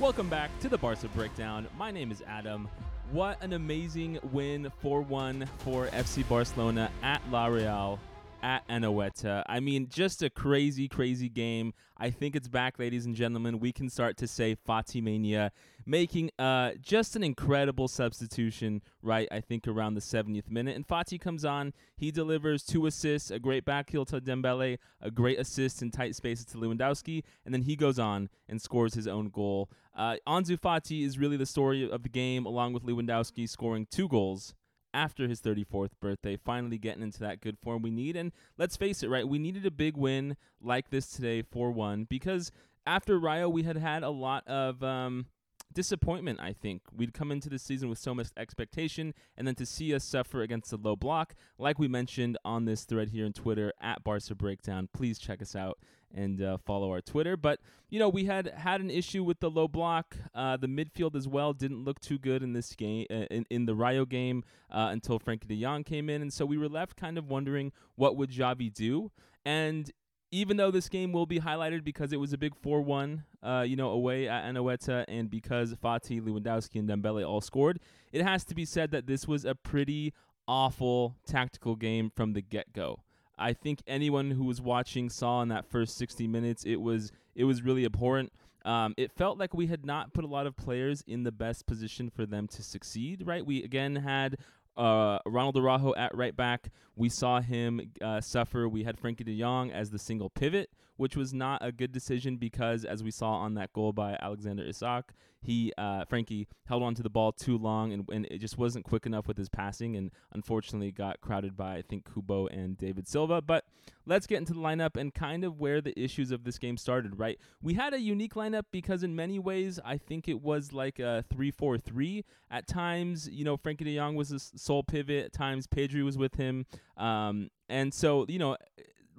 Welcome back to the Barca Breakdown. My name is Adam. What an amazing win 4 1 for FC Barcelona at La Real at Anoeta. I mean, just a crazy, crazy game. I think it's back, ladies and gentlemen. We can start to say Fatimania, making uh, just an incredible substitution, right? I think around the 70th minute. And Fati comes on. He delivers two assists, a great back heel to Dembele, a great assist in tight spaces to Lewandowski, and then he goes on and scores his own goal. Uh, Ansu Fati is really the story of the game, along with Lewandowski scoring two goals after his 34th birthday, finally getting into that good form we need. And let's face it, right? We needed a big win like this today, 4 1, because after Rayo, we had had a lot of. Um, disappointment, I think. We'd come into the season with so much expectation, and then to see us suffer against the low block, like we mentioned on this thread here on Twitter at Barca Breakdown. Please check us out and uh, follow our Twitter. But you know, we had had an issue with the low block. Uh, the midfield as well didn't look too good in this game, uh, in, in the Rayo game, uh, until Frenkie De Jong came in, and so we were left kind of wondering what would Xavi do. And even though this game will be highlighted because it was a big 4-1, uh, you know, away at Anoeta, and because Fati, Lewandowski, and Dembele all scored, it has to be said that this was a pretty awful tactical game from the get-go. I think anyone who was watching saw in that first 60 minutes it was it was really abhorrent. Um, it felt like we had not put a lot of players in the best position for them to succeed. Right, we again had uh, Ronald Araujo at right back. We saw him uh, suffer. We had Frenkie De Jong as the single pivot, which was not a good decision because, as we saw on that goal by Alexander Isak, he uh, Frenkie held on to the ball too long and, and it just wasn't quick enough with his passing, and unfortunately got crowded by I think Kubo and David Silva. But let's get into the lineup and kind of where the issues of this game started. Right, we had a unique lineup because in many ways I think it was like a three-four-three. At times, you know, Frenkie De Jong was the sole pivot. At times, Pedri was with him, um, and so you know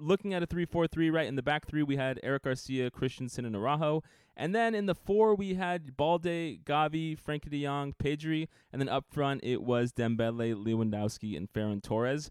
looking at a 3-4-3, right, in the back three, we had Eric Garcia, Christensen, and Araujo. And then in the four, we had Balde, Gavi, Frenkie de Jong, Pedri. And then up front, it was Dembele, Lewandowski, and Ferran Torres.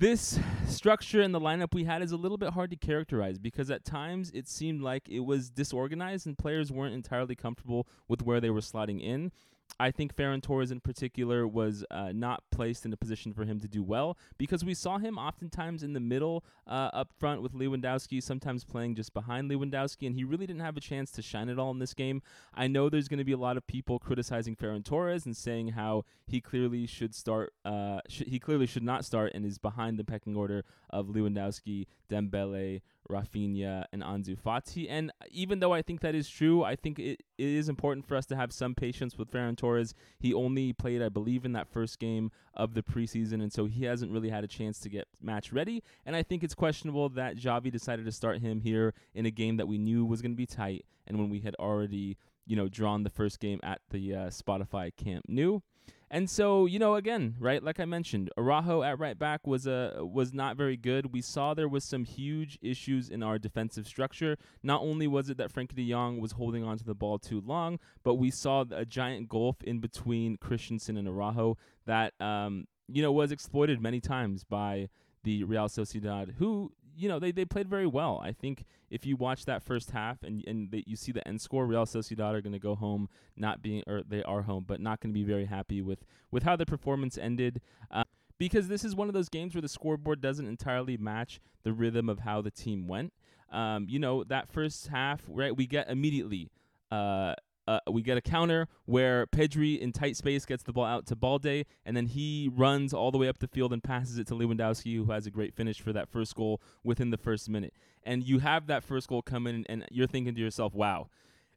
This structure in the lineup we had is a little bit hard to characterize because at times it seemed like it was disorganized and players weren't entirely comfortable with where they were slotting in. I think Ferran Torres in particular was uh, not placed in a position for him to do well because we saw him oftentimes in the middle uh, up front with Lewandowski, sometimes playing just behind Lewandowski, and he really didn't have a chance to shine at all in this game. I know there's going to be a lot of people criticizing Ferran Torres and saying how he clearly should start, uh, sh- he clearly should not start and is behind the pecking order of Lewandowski, Dembele, Rafinha, and Ansu Fati. And even though I think that is true, I think it, it is important for us to have some patience with Ferran Torres. He only played, I believe, in that first game of the preseason, and so he hasn't really had a chance to get match ready. And I think it's questionable that Xavi decided to start him here in a game that we knew was going to be tight, and when we had already, you know, drawn the first game at the uh, Spotify Camp Nou. And so, you know, again, right, like I mentioned, Araujo at right back was a was not very good. We saw there was some huge issues in our defensive structure. Not only was it that Frenkie de Jong was holding on to the ball too long, but we saw a giant gulf in between Christensen and Araujo that um, you know, was exploited many times by the Real Sociedad, who you know they, they played very well. I think if you watch that first half and and the, you see the end score, Real Sociedad are going to go home not being or they are home, but not going to be very happy with with how the performance ended. Uh, because this is one of those games where the scoreboard doesn't entirely match the rhythm of how the team went. Um, you know that first half, right? We get immediately uh, uh, we get a counter where Pedri in tight space gets the ball out to Balde, and then he runs all the way up the field and passes it to Lewandowski, who has a great finish for that first goal within the first minute. And you have that first goal come in, and you're thinking to yourself, wow,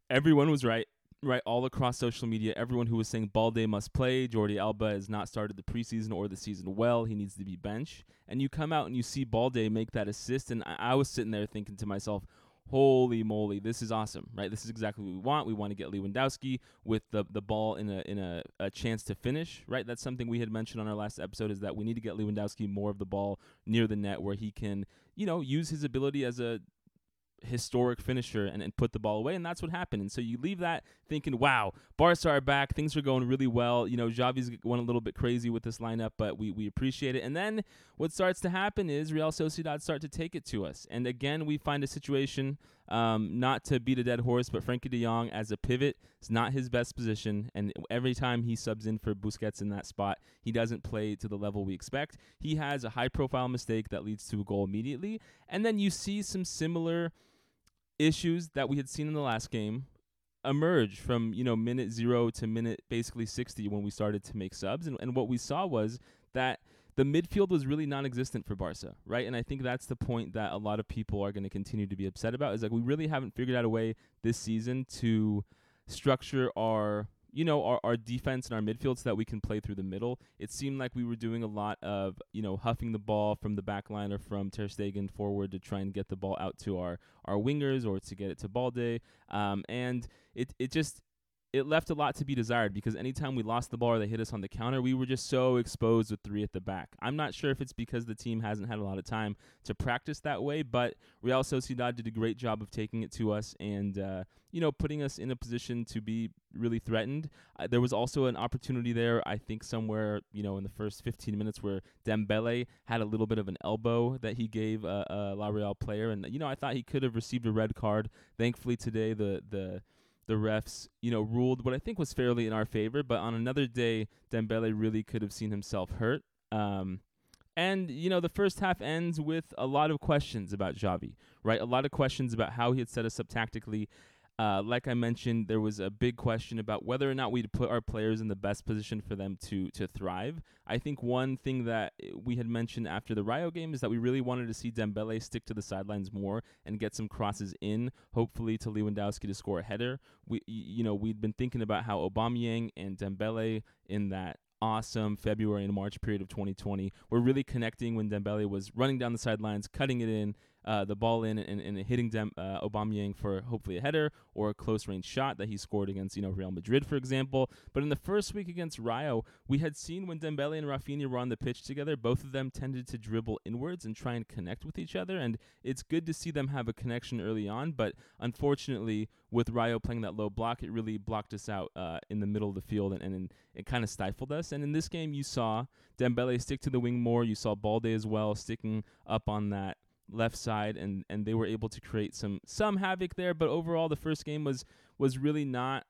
everyone was right. Right, all across social media, everyone who was saying Balde must play, Jordi Alba has not started the preseason or the season well, he needs to be bench. And you come out and you see Balde make that assist, and I, I was sitting there thinking to myself, holy moly, this is awesome, right? This is exactly what we want. We want to get Lewandowski with the the ball in a in a, a chance to finish, right? That's something we had mentioned on our last episode is that we need to get Lewandowski more of the ball near the net where he can, you know, use his ability as a historic finisher and, and put the ball away, and that's what happened. And so you leave that thinking, wow, Barca are back, things are going really well. You know, Xavi's going a little bit crazy with this lineup, but we, we appreciate it. And then what starts to happen is Real Sociedad start to take it to us. And again, we find a situation Um, not to beat a dead horse, but Frenkie De Jong as a pivot is not his best position, and every time he subs in for Busquets in that spot, he doesn't play to the level we expect. He has a high-profile mistake that leads to a goal immediately, and then you see some similar issues that we had seen in the last game emerge from you know minute zero to minute basically 60 when we started to make subs and, and what we saw was that the midfield was really non-existent for Barca, right? And I think that's the point that a lot of people are going to continue to be upset about. Is like we really haven't figured out a way this season to structure our you know our, our defense and our midfield so that we can play through the middle. It seemed like we were doing a lot of you know huffing the ball from the back line or from Ter Stegen forward to try and get the ball out to our our wingers or to get it to Balde. Um, and it it just it left a lot to be desired because anytime we lost the ball or they hit us on the counter, we were just so exposed with three at the back. I'm not sure if it's because the team hasn't had a lot of time to practice that way, but Real Sociedad did a great job of taking it to us and, uh, you know, putting us in a position to be really threatened. Uh, there was also an opportunity there, I think, somewhere, you know, in the first 15 minutes where Dembele had a little bit of an elbow that he gave a, a La Real player. And, you know, I thought he could have received a red card. Thankfully, today, the, the, the refs, you know, ruled what I think was fairly in our favor. But on another day, Dembele really could have seen himself hurt. Um, and you know, the first half ends with a lot of questions about Xavi, right? A lot of questions about how he had set us up tactically, uh, like I mentioned, there was a big question about whether or not we'd put our players in the best position for them to to thrive. I think one thing that we had mentioned after the Rayo game is that we really wanted to see Dembele stick to the sidelines more and get some crosses in, hopefully to Lewandowski to score a header. We, you know, we'd been thinking about how Aubameyang and Dembele in that awesome February and March period of 2020 were really connecting when Dembele was running down the sidelines, cutting it in, uh, the ball in and, and hitting Dem- uh, Aubameyang for hopefully a header or a close range shot that he scored against you know Real Madrid for example. But in the first week against Rayo, we had seen when Dembele and Rafinha were on the pitch together, both of them tended to dribble inwards and try and connect with each other, and it's good to see them have a connection early on. But unfortunately, with Rayo playing that low block, it really blocked us out uh, in the middle of the field and, and, and it kind of stifled us. And in this game, you saw Dembele stick to the wing more. You saw Balde as well sticking up on that left side, and and they were able to create some some havoc there. But overall, the first game was was really not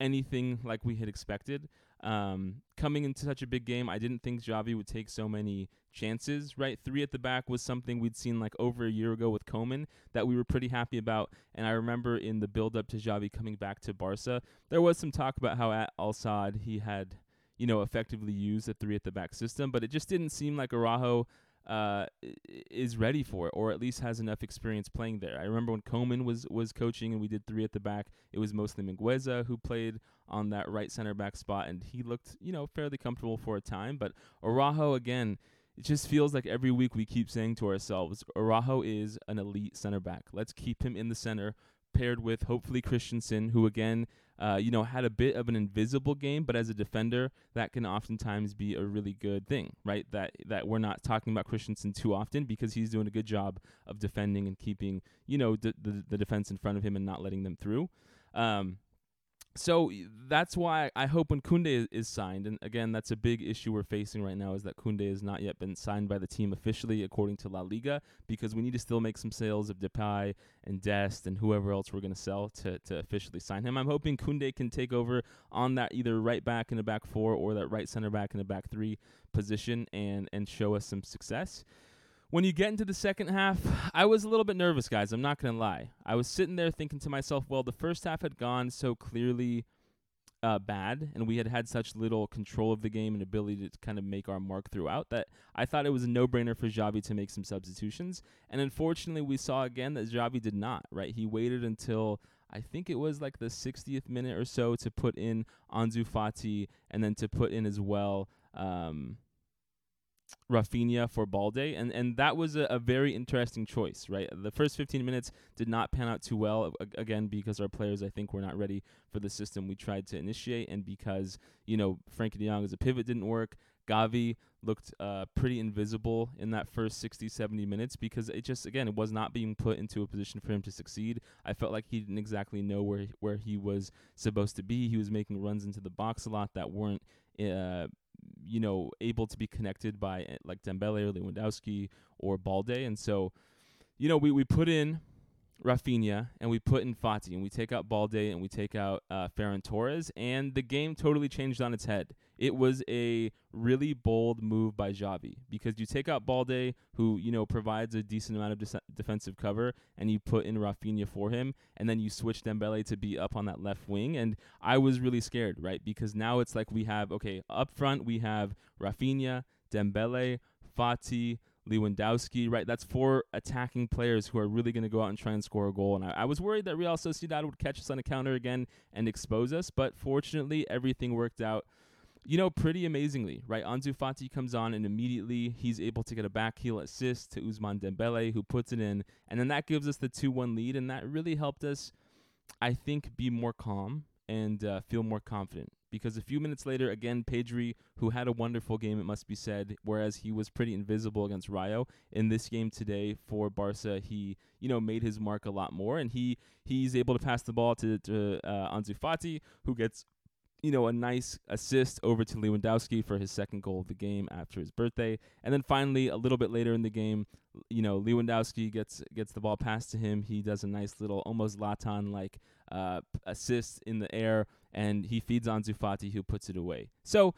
anything like we had expected. Um, coming into such a big game, I didn't think Xavi would take so many chances. Right, three at the back was something we'd seen like over a year ago with Koeman that we were pretty happy about. And I remember in the build up to Xavi coming back to Barca, there was some talk about how at Al Sadd he had you know effectively used a three at the back system, but it just didn't seem like Araujo uh, is ready for it, or at least has enough experience playing there. I remember when Koeman was was coaching and we did three at the back. It was mostly Mingueza who played on that right center back spot, and he looked you know fairly comfortable for a time. But Araujo again. It just feels like every week we keep saying to ourselves, Araujo is an elite center back. Let's keep him in the center, paired with hopefully Christensen, who again uh, you know, had a bit of an invisible game, but as a defender, that can oftentimes be a really good thing, right? That that we're not talking about Christensen too often because he's doing a good job of defending and keeping, you know, d- the the defense in front of him and not letting them through. Um, so that's why I hope when Koundé is signed, and again, that's a big issue we're facing right now, is that Koundé has not yet been signed by the team officially according to La Liga, because we need to still make some sales of Depay and Dest and whoever else we're going to sell to to officially sign him. I'm hoping Koundé can take over on that either right back in the back four or that right center back in the back three position and and show us some success when you get into the second half, I was a little bit nervous, guys. I'm not going to lie. I was sitting there thinking to myself, well, the first half had gone so clearly uh, bad, and we had had such little control of the game and ability to kind of make our mark throughout that I thought it was a no brainer for Xavi to make some substitutions. And unfortunately, we saw again that Xavi did not, right? He waited until. I think it was like the 60th minute or so to put in Ansu Fati and then to put in as well um, Rafinha for Balde, and and that was a, a, very interesting choice, right? The first 15 minutes did not pan out too well, again because our players I think were not ready for the system we tried to initiate, and because you know Frenkie De Jong as a pivot didn't work. Gavi looked uh, pretty invisible in that first 60, 70 minutes because it just again it was not being put into a position for him to succeed. I felt like he didn't exactly know where where he was supposed to be. He was making runs into the box a lot that weren't uh, you know, able to be connected by eh, like Dembele or Lewandowski or Balde. And so, you know, we, we put in Rafinha and we put in Fati and we take out Balde and we take out uh, Ferran Torres and the game totally changed on its head. It was a really bold move by Xavi because you take out Balde, who you know provides a decent amount of de- defensive cover, and you put in Rafinha for him, and then you switch Dembele to be up on that left wing. And I was really scared, right? Because now it's like we have okay up front we have Rafinha, Dembele, Fati. Lewandowski, right? That's four attacking players who are really going to go out and try and score a goal. And I, I, was worried that Real Sociedad would catch us on a counter again and expose us, but fortunately, everything worked out, you know, pretty amazingly, right? Ansu Fati comes on and immediately he's able to get a backheel assist to Ousmane Dembele, who puts it in, and then that gives us the 2 1 lead, and that really helped us, I think, be more calm and uh, feel more confident. Because a few minutes later, again, Pedri, who had a wonderful game, it must be said, whereas he was pretty invisible against Rayo in this game today for Barca, he you know made his mark a lot more, and he he's able to pass the ball to, to uh, Fati, who gets you know, a nice assist over to Lewandowski for his second goal of the game after his birthday. And then finally, a little bit later in the game, you know, Lewandowski gets gets the ball passed to him. He does a nice little, almost Zlatan like uh, assist in the air and he feeds Ansu Fati, who puts it away. So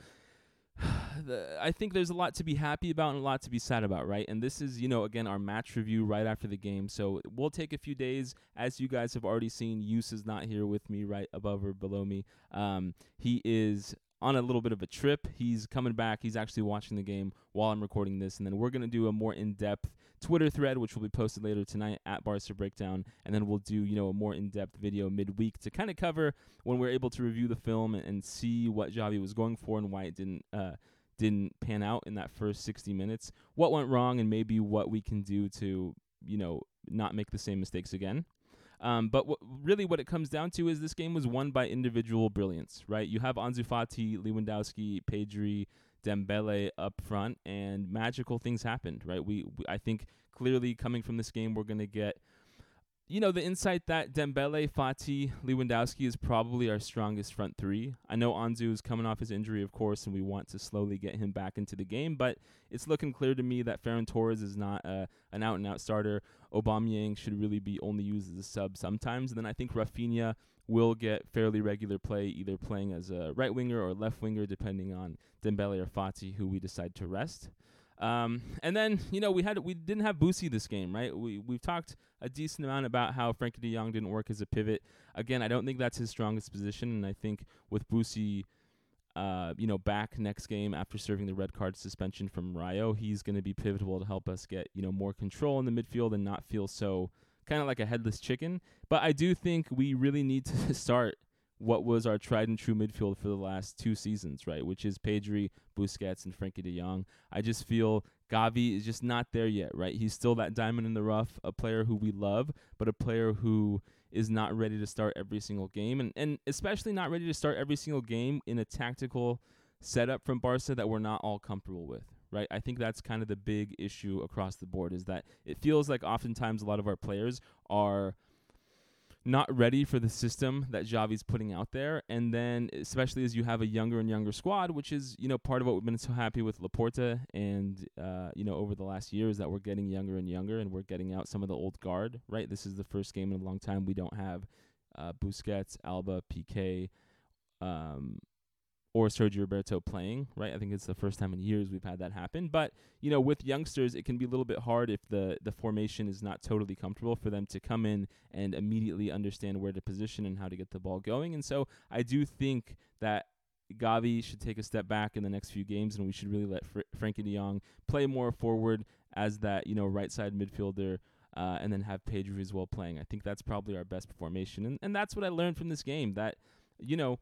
the, I think there's a lot to be happy about and a lot to be sad about, right? And this is, you know, again, our match review right after the game. So we'll take a few days. As you guys have already seen, Use is not here with me, right above or below me. Um, he is on a little bit of a trip. He's coming back. He's actually watching the game while I'm recording this. And then we're going to do a more in depth Twitter thread, which will be posted later tonight at Barca Breakdown, and then we'll do you know a more in-depth video midweek to kind of cover when we're able to review the film and, and, see what Xavi was going for and why it didn't uh, didn't pan out in that first 60 minutes, what went wrong, and maybe what we can do to you know not make the same mistakes again. Um, but w- really, what it comes down to is this game was won by individual brilliance, right? You have Ansu Fati, Lewandowski, Pedri, Dembele up front, and magical things happened, right? We, we I think clearly coming from this game, we're going to get, you know, the insight that Dembele, Fati, Lewandowski is probably our strongest front three. I know Ansu is coming off his injury, of course, and we want to slowly get him back into the game, but it's looking clear to me that Ferran Torres is not uh, an out-and-out starter. Aubameyang should really be only used as a sub sometimes, and then I think Rafinha will get fairly regular play, either playing as a right winger or left winger, depending on Dembele or Fati, who we decide to rest. Um, and then you know we had we didn't have Boosie this game, right? We we've talked a decent amount about how Frenkie De Jong didn't work as a pivot. Again, I don't think that's his strongest position, and I think with Boosie, uh, you know, back next game after serving the red card suspension from Rayo, he's going to be pivotal to help us get you know more control in the midfield and not feel so kind of like a headless chicken. But I do think we really need to start what was our tried and true midfield for the last two seasons, right? Which is Pedri, Busquets, and Frenkie de Jong. I just feel Gavi is just not there yet, right? He's still that diamond in the rough, a player who we love, but a player who is not ready to start every single game, and, and especially not ready to start every single game in a tactical setup from Barca that we're not all comfortable with, right? I think that's kind of the big issue across the board is that it feels like oftentimes a lot of our players are not ready for the system that Xavi's putting out there. And then, especially as you have a younger and younger squad, which is, you know, part of what we've been so happy with Laporta and, uh, you know, over the last year is that we're getting younger and younger and we're getting out some of the old guard, right? This is the first game in a long time we don't have uh, Busquets, Alba, Piqué, um, or Sergio Roberto playing, right? I think it's the first time in years we've had that happen. But, you know, with youngsters, it can be a little bit hard if the, the formation is not totally comfortable for them to come in and immediately understand where to position and how to get the ball going. And so I do think that Gavi should take a step back in the next few games, and we should really let Fr- Frenkie de Jong play more forward as that, you know, right side midfielder. Uh, and then have Pedri as well playing. I think that's probably our best formation, and and that's what I learned from this game. That you know,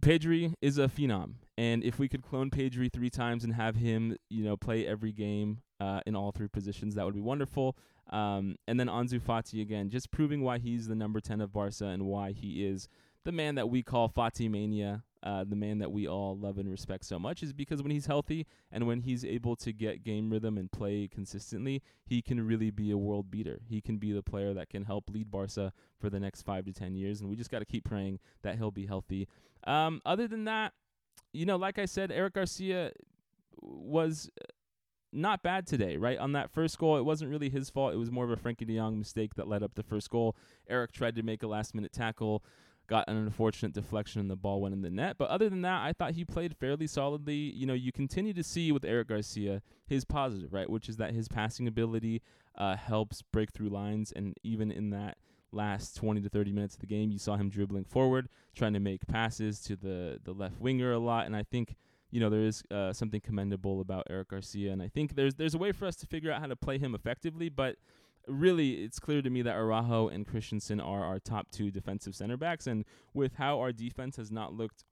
Pedri is a phenom, and if we could clone Pedri three times and have him, you know, play every game uh, in all three positions, that would be wonderful. Um, and then Ansu Fati again, just proving why he's the number ten of Barca and why he is the man that we call Fati Mania uh, the man that we all love and respect so much is because when he's healthy and when he's able to get game rhythm and play consistently, he can really be a world beater. He can be the player that can help lead Barca for the next five to ten years, and we just got to keep praying that he'll be healthy. Um, other than that, you know, like I said, Eric Garcia was not bad today, right? On that first goal, it wasn't really his fault. It was more of a Frenkie de Jong mistake that led up the first goal. Eric tried to make a last minute tackle, got an unfortunate deflection, and the ball went in the net. But other than that, I thought he played fairly solidly. You know, you continue to see with Eric Garcia his positive, right? Which is that his passing ability uh, helps break through lines. And even in that last 20 to 30 minutes of the game, you saw him dribbling forward, trying to make passes to the, the left winger a lot. And I think you know there is uh, something commendable about Eric Garcia, and I think there's there's a way for us to figure out how to play him effectively. But really, it's clear to me that Araujo and Christensen are our top two defensive center backs, and with how our defense has not looked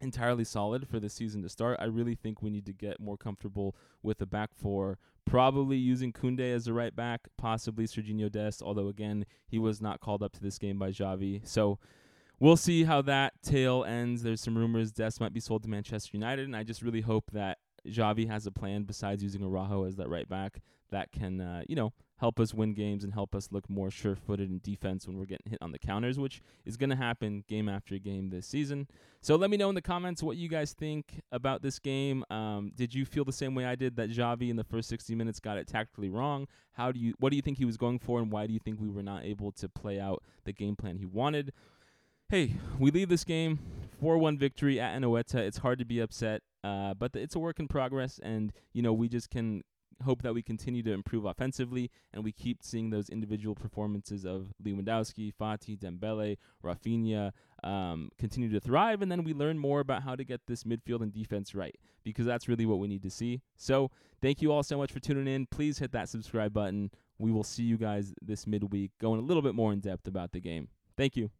entirely solid for the season to start, I really think we need to get more comfortable with the back four. Probably using Koundé as a right back, possibly Serginho Dest, although again he was not called up to this game by Xavi. So we'll see how that tale ends. There's some rumors Dest might be sold to Manchester United, and I just really hope that Xavi has a plan besides using Araujo as that right back that can, uh, you know, help us win games and help us look more sure-footed in defense when we're getting hit on the counters, which is going to happen game after game this season. So let me know in the comments what you guys think about this game. Um, did you feel the same way I did that Xavi in the first 60 minutes got it tactically wrong? How do you what do you think he was going for and why do you think we were not able to play out the game plan he wanted? hey, we leave this game 4 1 victory at Anoeta. It's hard to be upset, uh, but th- it's a work in progress, and, you know, we just can hope that we continue to improve offensively and we keep seeing those individual performances of Lewandowski, Fati, Dembele, Rafinha um, continue to thrive, and then we learn more about how to get this midfield and defense right because that's really what we need to see. So, thank you all so much for tuning in. Please hit that subscribe button. We will see you guys this midweek going a little bit more in depth about the game. Thank you.